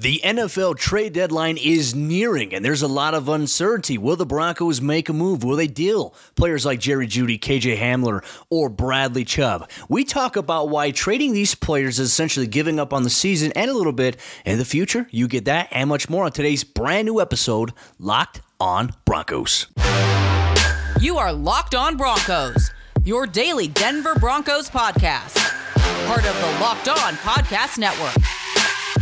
The NFL trade deadline is nearing, and there's a lot of uncertainty. Will the Broncos make a move? Will they deal players like Jerry Jeudy, KJ Hamler, or Bradley Chubb? We talk about why trading these players is essentially giving up on the season and a little bit in the future. You get that and much more on today's brand new episode, Locked on Broncos. You are Locked on Broncos, your daily Denver Broncos podcast, part of the Locked on Podcast Network.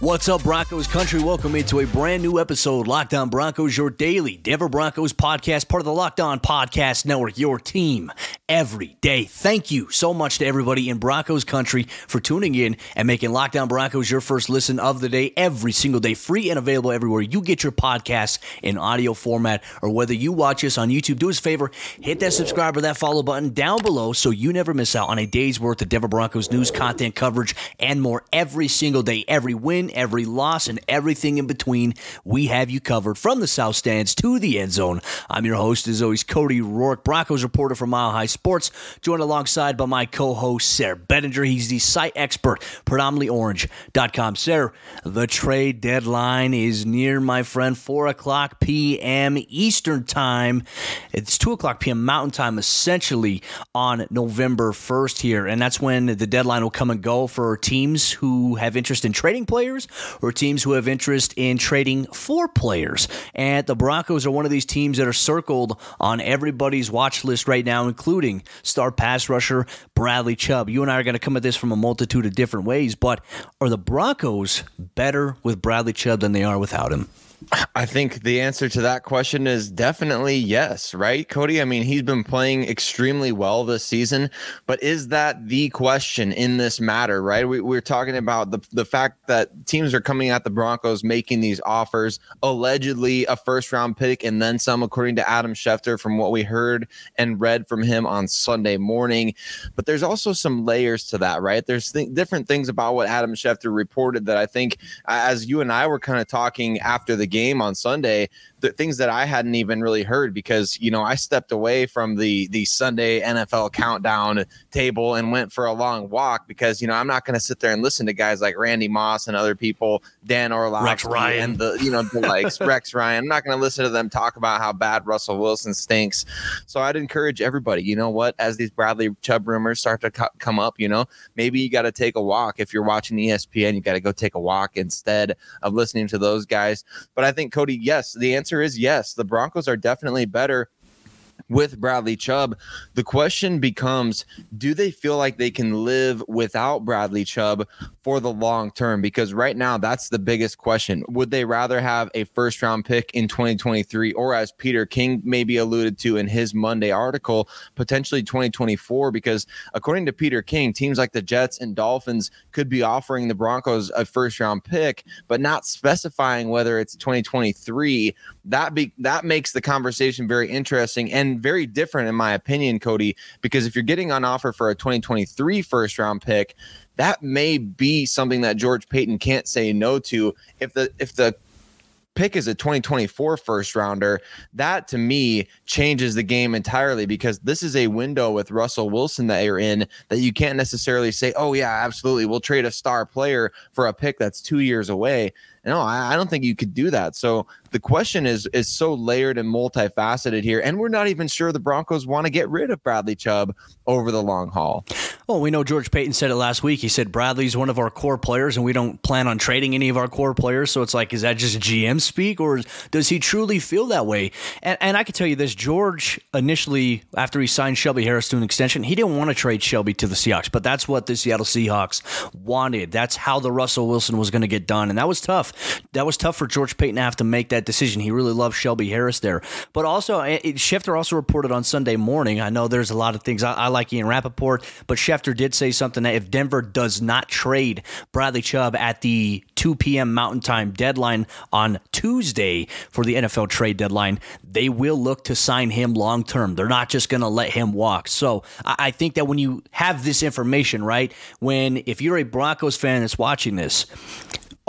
What's up, Broncos country? Welcome into a brand new episode, Locked On Broncos, your daily Denver Broncos podcast, part of the Locked On Podcast Network, your team every day. Thank you so much to everybody in Broncos country for tuning in and making Locked On Broncos your first listen of the day every single day, free and available everywhere you get your podcasts in audio format, or whether you watch us on YouTube. Do us a favor, hit that subscribe or that follow button down below so you never miss out on a day's worth of Denver Broncos news, content, coverage, and more every single day, every win every loss, and everything in between. We have you covered from the South Stands to the end zone. I'm your host, as always, Cody Roark, Broncos reporter for Mile High Sports, joined alongside by my co host, Sayre Bedinger. He's the site expert, predominantlyorange.com. Sayre, the trade deadline is near, my friend, 4 o'clock p.m. Eastern Time. It's 2 o'clock p.m. Mountain Time, essentially, on November 1st here. And that's when the deadline will come and go for teams who have interest in trading players players or teams who have interest in trading for players. And the Broncos are one of these teams that are circled on everybody's watch list right now, including star pass rusher Bradley Chubb. You and I are going to come at this from a multitude of different ways, but are the Broncos better with Bradley Chubb than they are without him? I think the answer to that question is definitely yes, right, Cody? I mean, he's been playing extremely well this season, but is that the question in this matter, right? We, we're talking about the, the fact that teams are coming at the Broncos making these offers, allegedly a first round pick and then some, according to Adam Schefter, from what we heard and read from him on Sunday morning. But there's also some layers to that, right? There's th- different things about what Adam Schefter reported that I think, as you and I were kind of talking after the game on Sunday, the things that I hadn't even really heard because you know I stepped away from the the Sunday NFL countdown table and went for a long walk because you know I'm not going to sit there and listen to guys like Randy Moss and other people, Dan Orlovsky Rex Ryan, and the you know the likes Rex Ryan. I'm not going to listen to them talk about how bad Russell Wilson stinks. So I'd encourage everybody. You know what? As these Bradley Chubb rumors start to co- come up, you know maybe you got to take a walk if you're watching ESPN. You got to go take a walk instead of listening to those guys. But I think Cody, yes, the answer is yes. The Broncos are definitely better with Bradley Chubb. The question becomes do they feel like they can live without Bradley Chubb for the long term? Because right now, that's the biggest question. Would they rather have a first round pick in 2023, or as Peter King maybe alluded to in his Monday article, potentially 2024? Because according to Peter King, teams like the Jets and Dolphins could be offering the Broncos a first round pick, but not specifying whether it's 2023. That be that makes the conversation very interesting and very different, in my opinion, Cody, because if you're getting on offer for a 2023 first round pick, that may be something that George Paton can't say no to. If the if the pick is a 2024 first rounder, that to me changes the game entirely because this is a window with Russell Wilson that you're in that you can't necessarily say, oh, yeah, absolutely. We'll trade a star player for a pick that's two years away. No, I, I don't think you could do that. So the question is is so layered and multifaceted here, and we're not even sure the Broncos want to get rid of Bradley Chubb over the long haul. Well, we know George Paton said it last week. He said Bradley's one of our core players, and we don't plan on trading any of our core players. So it's like, is that just GM speak, or does he truly feel that way? And, and I can tell you this: George initially, after he signed Shelby Harris to an extension, he didn't want to trade Shelby to the Seahawks, but that's what the Seattle Seahawks wanted. That's how the Russell Wilson was going to get done, and that was tough. That was tough for George Paton to have to make that decision. He really loved Shelby Harris there. But also, it, Schefter also reported on Sunday morning. I know there's a lot of things. I, I like Ian Rapoport, but Schefter did say something that if Denver does not trade Bradley Chubb at the 2 p.m. Mountain Time deadline on Tuesday for the NFL trade deadline, they will look to sign him long term. They're not just going to let him walk. So I think that when you have this information, right, when if you're a Broncos fan that's watching this,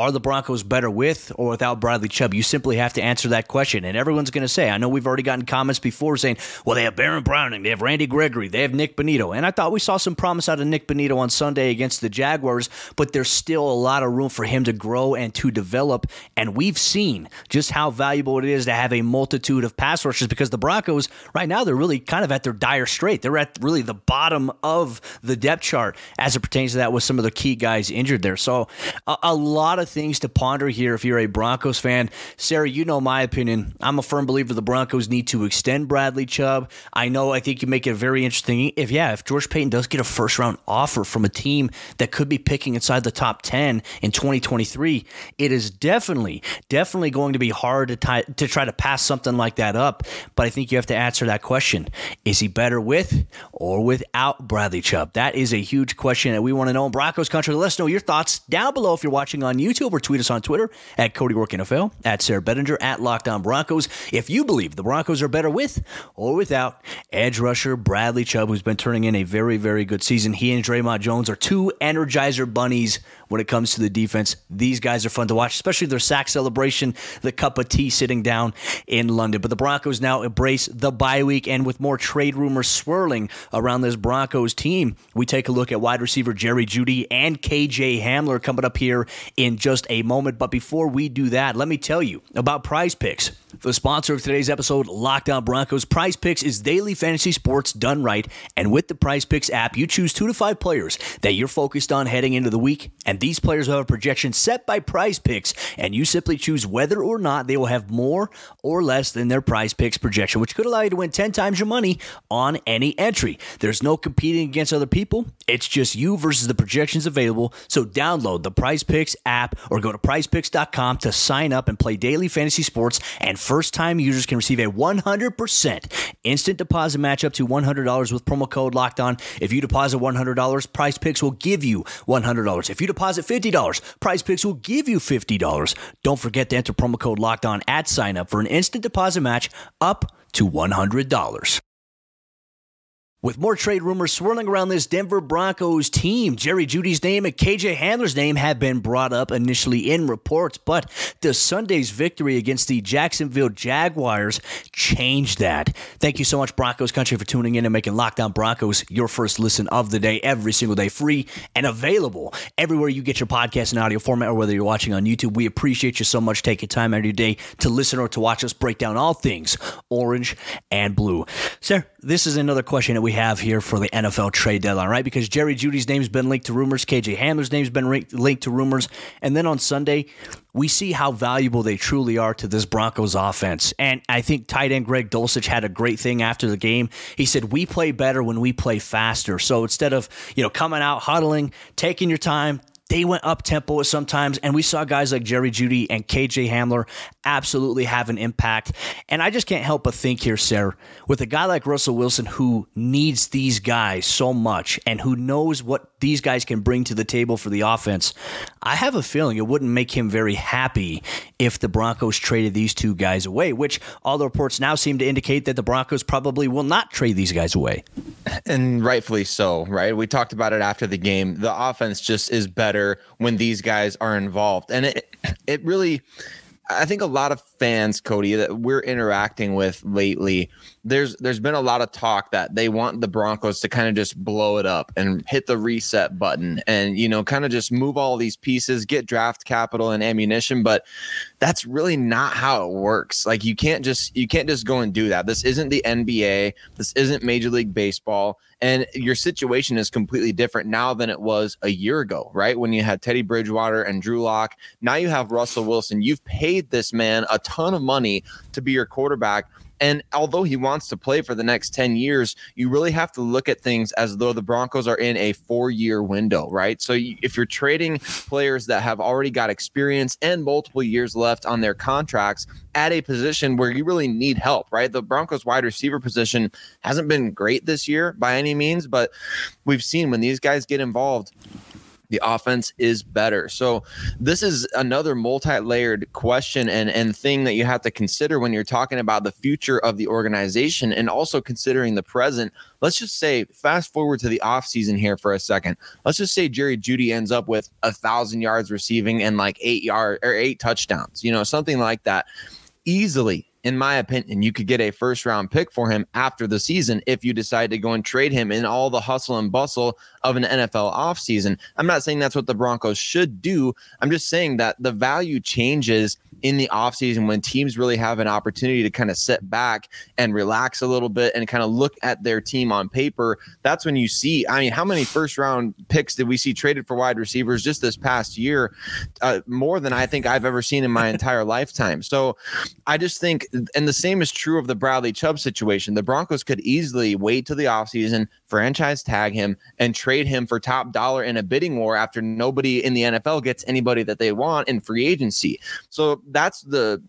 Are the Broncos better with or without Bradley Chubb? You simply have to answer that question. And everyone's going to say, I know we've already gotten comments before saying, well, they have Baron Browning, they have Randy Gregory, they have Nick Bonitto. And I thought we saw some promise out of Nick Bonitto on Sunday against the Jaguars, but there's still a lot of room for him to grow and to develop. And we've seen just how valuable it is to have a multitude of pass rushers because the Broncos, right now, they're really kind of at their dire strait. They're at really the bottom of the depth chart as it pertains to that with some of the key guys injured there. So a, a lot of things to ponder here if you're a Broncos fan. Sarah, you know my opinion. I'm a firm believer the Broncos need to extend Bradley Chubb. I know I think you make it very interesting. If yeah, if George Paton does get a first round offer from a team that could be picking inside the top 10 in 2023, it is definitely, definitely going to be hard to, tie, to try to pass something like that up. But I think you have to answer that question. Is he better with or without Bradley Chubb? That is a huge question that we want to know in Broncos country. Let us know your thoughts down below if you're watching on YouTube or tweet us on Twitter at Cody Roark NFL, at Sayre Bedinger, at Locked On Broncos. If you believe the Broncos are better with or without edge rusher Bradley Chubb, who's been turning in a very, very good season. He and Dre'Mont Jones are two energizer bunnies when it comes to the defense. These guys are fun to watch, especially their sack celebration, the cup of tea sitting down in London. But the Broncos now embrace the bye week, and with more trade rumors swirling around this Broncos team, we take a look at wide receiver Jerry Jeudy and KJ Hamler coming up here in just a moment. But before we do that, let me tell you about prize picks. The sponsor of today's episode, Locked On Broncos, Prize Picks is daily fantasy sports done right. And with the Prize Picks app, you choose two to five players that you're focused on heading into the week. And these players have a projection set by Prize Picks, and you simply choose whether or not they will have more or less than their Prize Picks projection, which could allow you to win 10 times your money on any entry. There's no competing against other people, it's just you versus the projections available. So download the Prize Picks app or go to prizepicks.com to sign up and play daily fantasy sports and First time users can receive a 100% instant deposit match up to $100 with promo code locked on. If you deposit $100, Prize Picks will give you $100. If you deposit $50, Prize Picks will give you $50. Don't forget to enter promo code locked on at sign up for an instant deposit match up to $100. With more trade rumors swirling around this Denver Broncos team, Jerry Jeudy's name and KJ Hamler's name have been brought up initially in reports, but does Sunday's victory against the Jacksonville Jaguars change that? Thank you so much, Broncos country, for tuning in and making Locked On Broncos your first listen of the day every single day, free and available everywhere you get your podcast in audio format or whether you're watching on YouTube. We appreciate you so much taking time every day to listen or to watch us break down all things orange and blue. Sir, this is another question that we have here for the NFL trade deadline, right? Because Jerry Jeudy's name's been linked to rumors, KJ Hamler's name's been linked to rumors, and then on Sunday we see how valuable they truly are to this Broncos offense. And I think tight end Greg Dulcich had a great thing after the game. He said, "We play better when we play faster." So instead of you know coming out huddling, taking your time, they went up tempo sometimes, and we saw guys like Jerry Jeudy and KJ Hamler absolutely have an impact. And I just can't help but think here, Sarah, with a guy like Russell Wilson who needs these guys so much and who knows what these guys can bring to the table for the offense, I have a feeling it wouldn't make him very happy if the Broncos traded these two guys away, which all the reports now seem to indicate that the Broncos probably will not trade these guys away. And rightfully so, right? We talked about it after the game. The offense just is better when these guys are involved. And it it really I think a lot of fans, Cody, that we're interacting with lately, there's there's been a lot of talk that they want the Broncos to kind of just blow it up and hit the reset button and you know kind of just move all these pieces, get draft capital and ammunition, but that's really not how it works. Like you can't just you can't just go and do that. This isn't the NBA. This isn't Major League Baseball. And your situation is completely different now than it was a year ago, right? When you had Teddy Bridgewater and Drew Lock. Now you have Russell Wilson. You've paid this man a ton of money to be your quarterback. And although he wants to play for the next 10 years, you really have to look at things as though the Broncos are in a four year window, right? So if you're trading players that have already got experience and multiple years left on their contracts at a position where you really need help, right? The Broncos wide receiver position hasn't been great this year by any means, but we've seen when these guys get involved, the offense is better. So this is another multi-layered question and and thing that you have to consider when you're talking about the future of the organization and also considering the present. Let's just say fast forward to the offseason here for a second. Let's just say Jerry Jeudy ends up with a thousand yards receiving and like eight yard or eight touchdowns, you know, something like that. Easily in my opinion, you could get a first round pick for him after the season if you decide to go and trade him in all the hustle and bustle of an NFL offseason. I'm not saying that's what the Broncos should do. I'm just saying that the value changes in the offseason when teams really have an opportunity to kind of sit back and relax a little bit and kind of look at their team on paper. That's when you see, I mean, how many first round picks did we see traded for wide receivers just this past year? Uh, more than I think I've ever seen in my entire lifetime. So I just think and the same is true of the Bradley Chubb situation. The Broncos could easily wait till the offseason, franchise tag him, and trade him for top dollar in a bidding war after nobody in the NFL gets anybody that they want in free agency. So that's the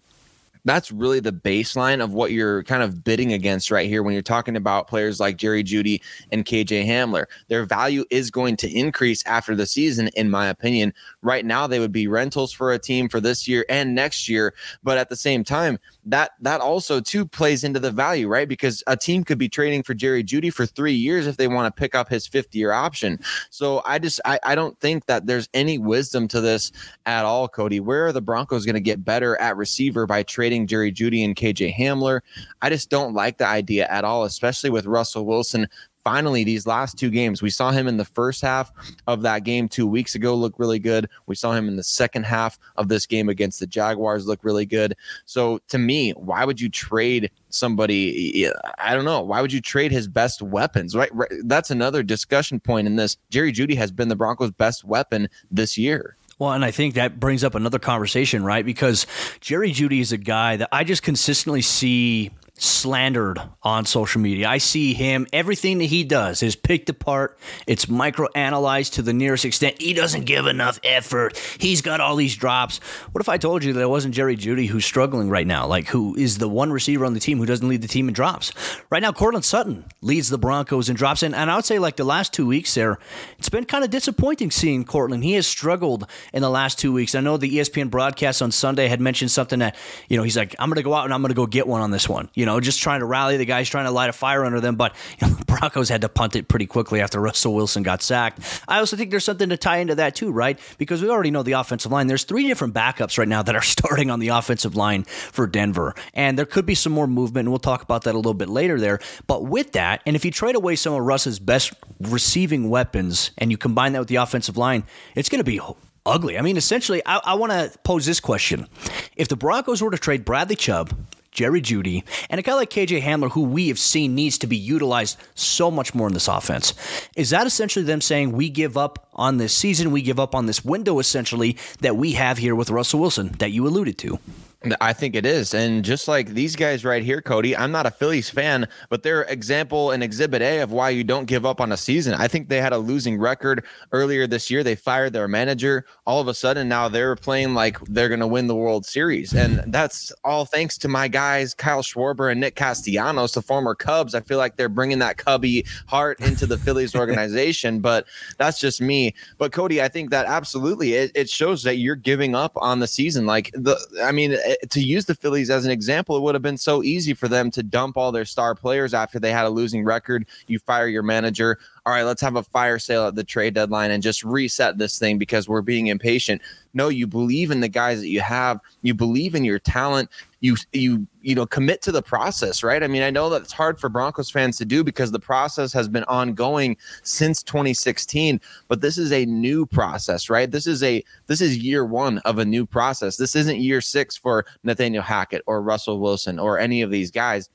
that's really the baseline of what you're kind of bidding against right here when you're talking about players like Jerry Jeudy and KJ Hamler. Their value is going to increase after the season, in my opinion. Right now, they would be rentals for a team for this year and next year. But at the same time, that that also too plays into the value, right? Because a team could be trading for Jerry Jeudy for three years if they want to pick up his fifth year option. So I just I, I don't think that there's any wisdom to this at all, Cody. Where are the Broncos going to get better at receiver by trading Jerry Jeudy and KJ Hamler? I just don't like the idea at all, especially with Russell Wilson finally these last two games. We saw him in the first half of that game two weeks ago look really good. We saw him in the second half of this game against the jaguars look really good. So to me why would you trade somebody? I don't know. Why would you trade his best weapons? Right, right that's another discussion point in this. Jerry Jeudy has been the broncos best weapon this year well, and I think that brings up another conversation, right? Because Jerry Jeudy is a guy that I just consistently see slandered on social media. I see him, everything that he does is picked apart. It's microanalyzed to the nearest extent. He doesn't give enough effort. He's got all these drops. What if I told you that it wasn't Jerry Jeudy who's struggling right now? Like, who is the one receiver on the team who doesn't lead the team in drops? Right now, Courtland Sutton leads the Broncos in drops. And, and I would say, like, the last two weeks there, it's been kind of disappointing seeing Courtland. He has struggled in the last two weeks. I know the ESPN broadcast on Sunday had mentioned something that, you know, he's like, I'm going to go out and I'm going to go get one on this one. You know, know, just trying to rally the guys, trying to light a fire under them. But you know, the Broncos had to punt it pretty quickly after Russell Wilson got sacked. I also think there's something to tie into that too, right? Because we already know the offensive line. There's three different backups right now that are starting on the offensive line for Denver, and there could be some more movement. And we'll talk about that a little bit later there. But with that, and if you trade away some of Russ's best receiving weapons and you combine that with the offensive line, it's going to be ugly. I mean, essentially, I, I want to pose this question: If the Broncos were to trade Bradley Chubb Jerry Jeudy, and a guy like KJ Hamler, who we have seen needs to be utilized so much more in this offense. Is that essentially them saying we give up on this season, we give up on this window essentially that we have here with Russell Wilson that you alluded to? I think it is. And just like these guys right here, Cody, I'm not a Phillies fan, but they're example and exhibit A of why you don't give up on a season. I think they had a losing record earlier this year. They fired their manager. All of a sudden, now they're playing like they're going to win the World Series. And that's all thanks to my guys, Kyle Schwarber and Nick Castellanos, the former Cubs. I feel like they're bringing that Cubby heart into the Phillies organization, but that's just me. But Cody, I think that absolutely it, it shows that you're giving up on the season. Like the, I mean, to use the Phillies as an example, it would have been so easy for them to dump all their star players after they had a losing record. You fire your manager. All right, let's have a fire sale at the trade deadline and just reset this thing because we're being impatient. No, you believe in the guys that you have. You believe in your talent. You you you know commit to the process, right? I mean, I know that it's hard for Broncos fans to do because the process has been ongoing since 2016, but this is a new process, right? This is a this is year 1 of a new process. This isn't year 6 for Nathaniel Hackett or Russell Wilson or any of these guys.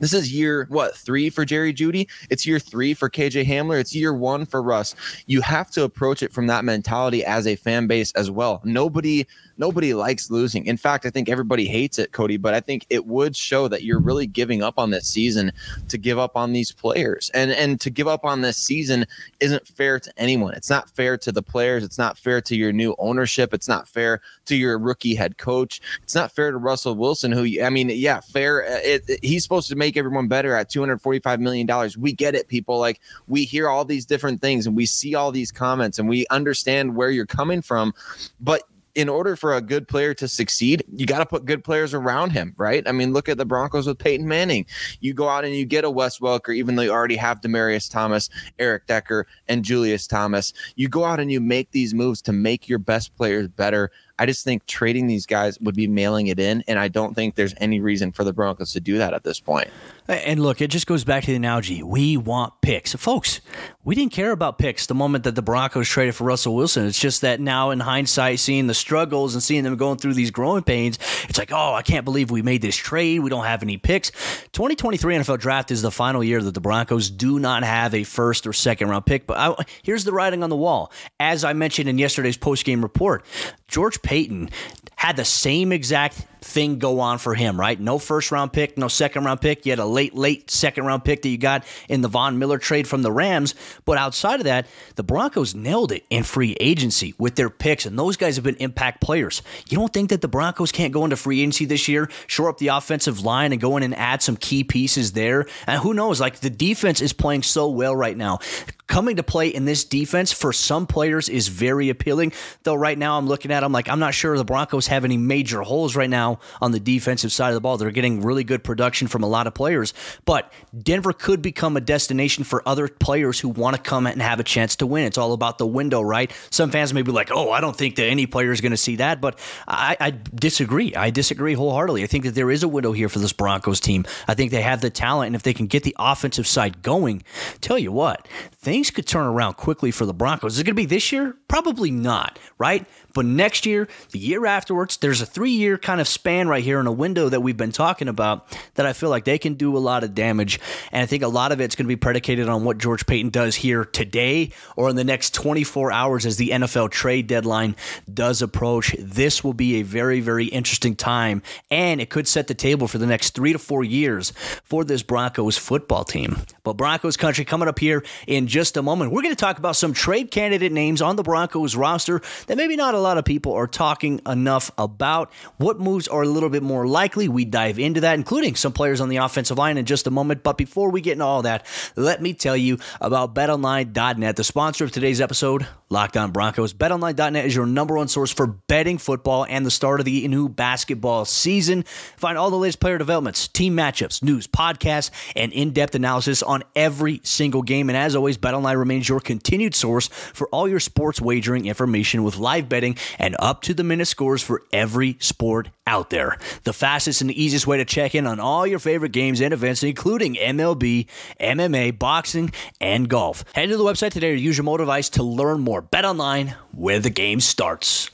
This is year what three for Jerry Jeudy? It's year three for KJ Hamler. It's year one for Russ. You have to approach it from that mentality as a fan base as well. Nobody nobody likes losing. In fact, I think everybody hates it, Cody, but I think it would show that you're really giving up on this season to give up on these players. And and to give up on this season isn't fair to anyone. It's not fair to the players, it's not fair to your new ownership, it's not fair to your rookie head coach. It's not fair to Russell Wilson who I mean, yeah, fair uh, it, it, he's supposed to make everyone better at $245 million. We get it, people. Like we hear all these different things and we see all these comments and we understand where you're coming from. But in order for a good player to succeed, you got to put good players around him, right? I mean, look at the Broncos with Peyton Manning. You go out and you get a Wes Welker, even though you already have Demaryius Thomas, Eric Decker, and Julius Thomas. You go out and you make these moves to make your best players better. I just think trading these guys would be mailing it in, and I don't think there's any reason for the Broncos to do that at this point. And look, it just goes back to the analogy. We want picks. Folks, we didn't care about picks the moment that the Broncos traded for Russell Wilson. It's just that now, in hindsight, seeing the struggles and seeing them going through these growing pains, it's like, oh, I can't believe we made this trade. We don't have any picks. 2023 NFL draft is the final year that the Broncos do not have a first or second round pick. But I, here's the writing on the wall. As I mentioned in yesterday's post game report, George Paton had the same exact thing go on for him, right? No first round pick, no second round pick. You had a late, late second round pick that you got in the Von Miller trade from the Rams. But outside of that, the Broncos nailed it in free agency with their picks, and those guys have been impact players. You don't think that the Broncos can't go into free agency this year, shore up the offensive line, and go in and add some key pieces there? And who knows? Like the defense is playing so well right now coming to play in this defense for some players is very appealing. Though right now I'm looking at, I'm like, I'm not sure the Broncos have any major holes right now on the defensive side of the ball. They're getting really good production from a lot of players, but Denver could become a destination for other players who want to come and have a chance to win. It's all about the window, right? Some fans may be like, oh, I don't think that any player is going to see that, but I, I disagree. I disagree wholeheartedly. I think that there is a window here for this Broncos team. I think they have the talent, and if they can get the offensive side going, tell you what, things could turn around quickly for the Broncos. Is it going to be this year? Probably not, right? But next year, the year afterwards, there's a three year kind of span right here in a window that we've been talking about that I feel like they can do a lot of damage. And I think a lot of it's going to be predicated on what George Paton does here today or in the next 24 hours as the NFL trade deadline does approach. This will be a very, very interesting time. And it could set the table for the next three to four years for this Broncos football team. But Broncos country coming up here in just a moment. We're going to talk about some trade candidate names on the Broncos roster that maybe not a lot of people are talking enough about. What moves are a little bit more likely? We dive into that, including some players on the offensive line in just a moment. But before we get into all that, let me tell you about betonline.net, the sponsor of today's episode, Locked On Broncos. BetOnline.net is your number one source for betting football and the start of the new basketball season. Find all the latest player developments, team matchups, news, podcasts, and in depth analysis on every single game. And as always, BetOnline remains your continued source for all your sports wagering information with live betting and up to the minute scores for every sport out there. The fastest and easiest way to check in on all your favorite games and events, including MLB, MMA, boxing, and golf. Head to the website today or use your mobile device to learn more. Bet online where the game starts.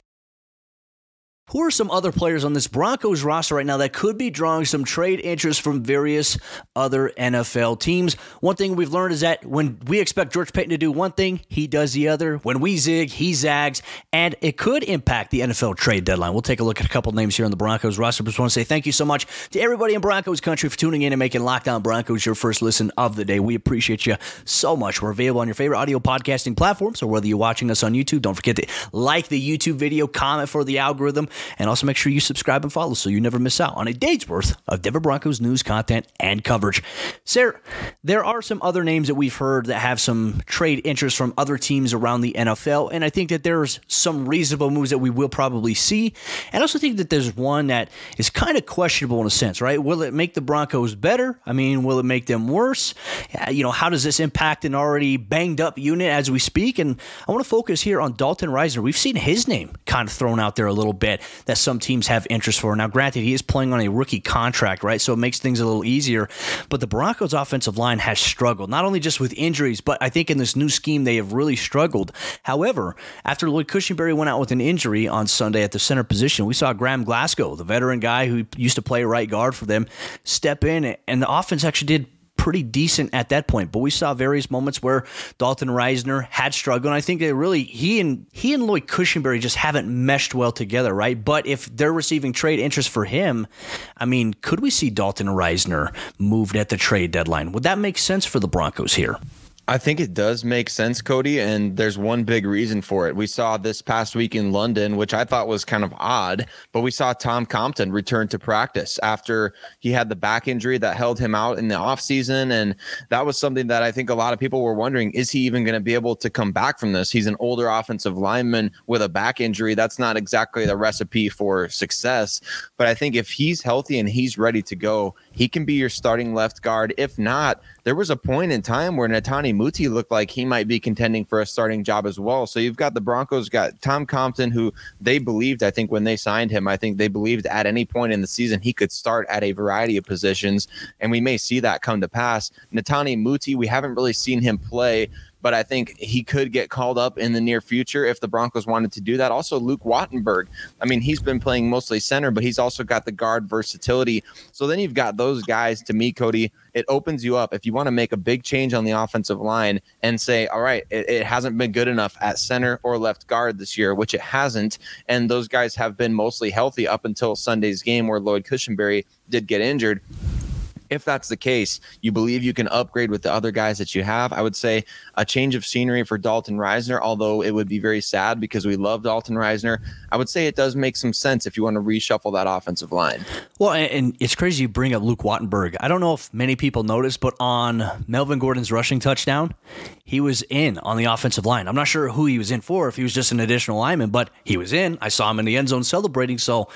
Who are some other players on this Broncos roster right now that could be drawing some trade interest from various other NFL teams? One thing we've learned is that when we expect George Paton to do one thing, he does the other. When we zig, he zags, and it could impact the NFL trade deadline. We'll take a look at a couple names here on the Broncos roster. Just want to say thank you so much to everybody in Broncos country for tuning in and making Locked On Broncos your first listen of the day. We appreciate you so much. We're available on your favorite audio podcasting platforms, or whether you're watching us on YouTube, don't forget to like the YouTube video, comment for the algorithm and also make sure you subscribe and follow so you never miss out on a day's worth of Denver Broncos news, content, and coverage. Sarah, there are some other names that we've heard that have some trade interest from other teams around the NFL, and I think that there's some reasonable moves that we will probably see. And I also think that there's one that is kind of questionable in a sense, right? Will it make the Broncos better? I mean, will it make them worse? Uh, you know, how does this impact an already banged up unit as we speak? And I want to focus here on Dalton Risner. We've seen his name kind of thrown out there a little bit that some teams have interest for. Now, granted, he is playing on a rookie contract, right? So it makes things a little easier. But the Broncos' offensive line has struggled, not only just with injuries, but I think in this new scheme, they have really struggled. However, after Lloyd Cushenberry went out with an injury on Sunday at the center position, we saw Graham Glasgow, the veteran guy who used to play right guard for them, step in, and the offense actually did pretty decent at that point. But we saw various moments where Dalton Risner had struggled. And I think that really he and he and Lloyd Cushenberry just haven't meshed well together, right? But if they're receiving trade interest for him, I mean, could we see Dalton Risner moved at the trade deadline? Would that make sense for the Broncos here? I think it does make sense, Cody, and there's one big reason for it. We saw this past week in London, which I thought was kind of odd, but we saw Tom Compton return to practice after he had the back injury that held him out in the offseason. And that was something that I think a lot of people were wondering is he even going to be able to come back from this? He's an older offensive lineman with a back injury. That's not exactly the recipe for success. But I think if he's healthy and he's ready to go, he can be your starting left guard. If not, there was a point in time where Netane Muti looked like he might be contending for a starting job as well. So you've got the Broncos got Tom Compton, who they believed, I think, when they signed him, I think they believed at any point in the season he could start at a variety of positions, and we may see that come to pass. Netane Muti, we haven't really seen him play but I think he could get called up in the near future if the Broncos wanted to do that. Also, Luke Wattenberg. I mean, he's been playing mostly center, but he's also got the guard versatility. So then you've got those guys to me, Cody. It opens you up if you want to make a big change on the offensive line and say, all right, it, it hasn't been good enough at center or left guard this year, which it hasn't. And those guys have been mostly healthy up until Sunday's game where Lloyd Cushenberry did get injured if that's the case, you believe you can upgrade with the other guys that you have. I would say a change of scenery for Dalton Risner, although it would be very sad because we love Dalton Risner. I would say it does make some sense if you want to reshuffle that offensive line. Well, and it's crazy you bring up Luke Wattenberg. I don't know if many people noticed, but on Melvin Gordon's rushing touchdown, he was in on the offensive line. I'm not sure who he was in for, if he was just an additional lineman, but he was in. I saw him in the end zone celebrating. So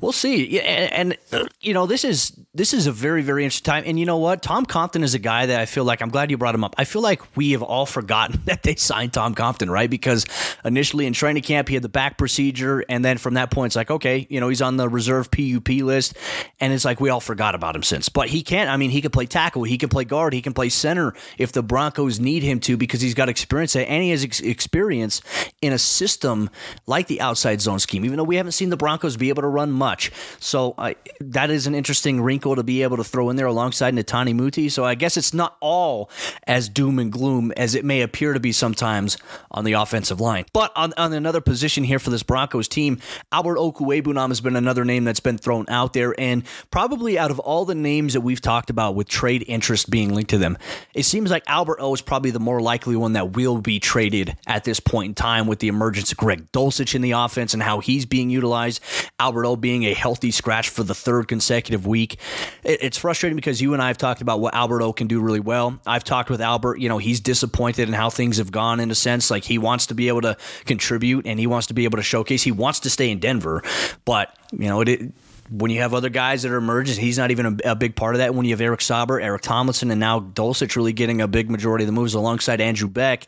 we'll see. And, and you know, this is this is a very very interesting time. And you know what? Tom Compton is a guy that I feel like I'm glad you brought him up. I feel like we have all forgotten that they signed Tom Compton, right? Because initially in training camp he had the back procedure, and then from that point it's like, okay, you know, he's on the reserve PUP list, and it's like we all forgot about him since. But he can't. I mean, he can play tackle, he can play guard, he can play center if the Broncos need him to because he's got experience and he has ex- experience in a system like the outside zone scheme. Even though we haven't seen the Broncos be able to run much, so uh, that is an interesting wrinkle to be able to throw in there alongside Netane Muti. So I guess it's not all as doom and gloom as it may appear to be sometimes on the offensive line. But on, on another position here for this Broncos team, Albert Okwuegbunam has been another name that's been thrown out there. And probably out of all the names that we've talked about with trade interest being linked to them, it seems like Albert O is probably the more likely one that will be traded at this point in time with the emergence of Greg Dulcich in the offense and how he's being utilized. Albert O being a healthy scratch for the third consecutive week. it's frustrating because you and I have talked about what Albert O can do really well. I've talked with Albert, you know, he's disappointed in how things have gone in a sense. Like he wants to be able to contribute and he wants to be able to showcase. He wants to stay in Denver, but, you know, it, when you have other guys that are emerging, he's not even a, a, big part of that. When you have Eric Saubert, Eric Tomlinson, and now Dulcich really getting a big majority of the moves alongside Andrew Beck,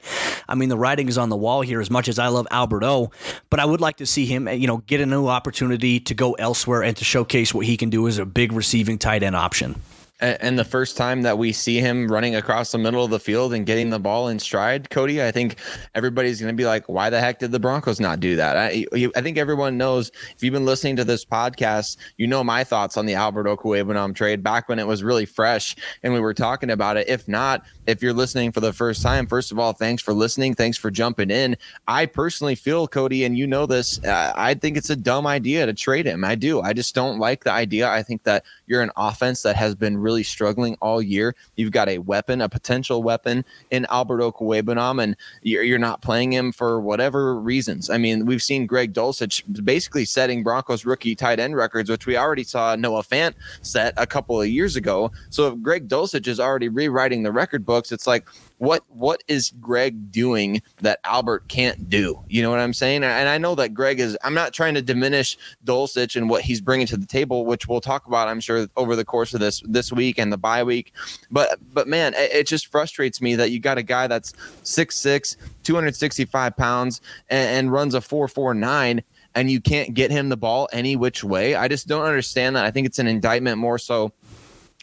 I mean, the writing is on the wall here. As much as I love Albert O, but I would like to see him, you know, get a new opportunity to go elsewhere and to showcase what he can do as a big receiving tight end option. And the first time that we see him running across the middle of the field and getting the ball in stride, Cody, I think everybody's going to be like, why the heck did the Broncos not do that? I, I think everyone knows if you've been listening to this podcast, you know my thoughts on the Albert Okwuegbunam trade back when it was really fresh and we were talking about it. If not, if you're listening for the first time, first of all, thanks for listening. Thanks for jumping in. I personally feel, Cody, and you know this, uh, I think it's a dumb idea to trade him. I do. I just don't like the idea. I think that you're an offense that has been really struggling all year. You've got a weapon, a potential weapon in Albert Okwuegbunam, and you're, you're not playing him for whatever reasons. I mean, we've seen Greg Dulcich basically setting Broncos rookie tight end records, which we already saw Noah Fant set a couple of years ago. So if Greg Dulcich is already rewriting the record books, it's like what what is Greg doing that Albert can't do? You know what I'm saying? And I know that Greg is. I'm not trying to diminish Dulcich and what he's bringing to the table, which we'll talk about, I'm sure, over the course of this this week and the bye week. But but man, it, it just frustrates me that you got a guy that's 6'6", 265 pounds, and, and runs a four four nine and you can't get him the ball any which way. I just don't understand that. I think it's an indictment more so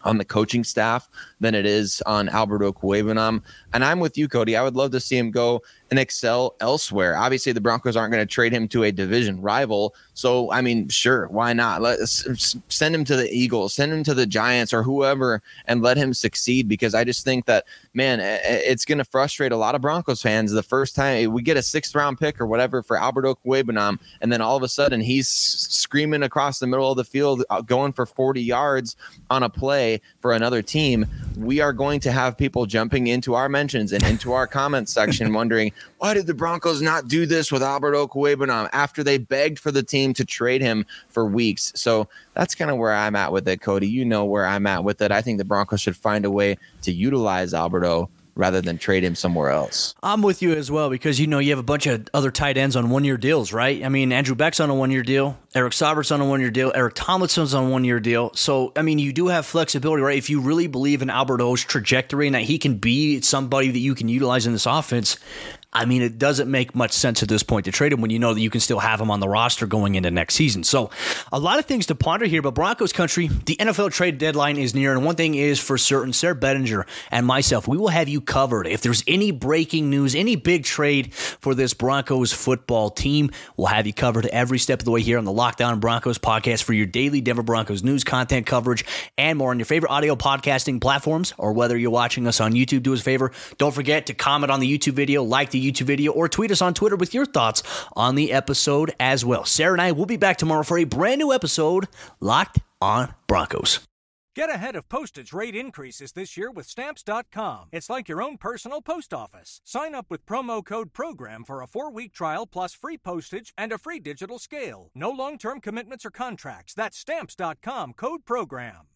on the coaching staff than it is on Alberto Okwuegbunam. And I'm with you, Cody. I would love to see him go and excel elsewhere. Obviously, the Broncos aren't going to trade him to a division rival. So, I mean, sure, why not? Let's send him to the Eagles, send him to the Giants or whoever, and let him succeed. Because I just think that, man, it's going to frustrate a lot of Broncos fans the first time we get a sixth round pick or whatever for Albert Okwuegbunam, and then all of a sudden he's screaming across the middle of the field, uh, going for 40 yards on a play for another team. We are going to have people jumping into our mentions and into our comment section wondering why did the Broncos not do this with Albert Okwuegbunam after they begged for the team to trade him for weeks? So that's kind of where I'm at with it, Cody. You know where I'm at with it. I think the Broncos should find a way to utilize Alberto rather than trade him somewhere else. I'm with you as well because you know you have a bunch of other tight ends on one year deals, right? I mean, Andrew Beck's on a one year deal, Eric Saubert's on a one year deal, Eric Tomlinson's on a one year deal. So, I mean, you do have flexibility, right? If you really believe in Alberto's trajectory and that he can be somebody that you can utilize in this offense, I mean, it doesn't make much sense at this point to trade him when you know that you can still have him on the roster going into next season. So, a lot of things to ponder here, but Broncos country, the NFL trade deadline is near. And one thing is for certain, Sayre Bedinger and myself, we will have you covered. If there's any breaking news, any big trade for this Broncos football team, we'll have you covered every step of the way here on the Locked On Broncos podcast for your daily Denver Broncos news content coverage and more on your favorite audio podcasting platforms, or whether you're watching us on YouTube, do us a favor. Don't forget to comment on the YouTube video, like the the YouTube video or tweet us on Twitter with your thoughts on the episode as well. Sarah and I will be back tomorrow for a brand new episode locked on Broncos. Get ahead of postage rate increases this year with Stamps.com. It's like your own personal post office. Sign up with promo code PROGRAM for a four week trial plus free postage and a free digital scale. No long term commitments or contracts. That's Stamps.com code PROGRAM.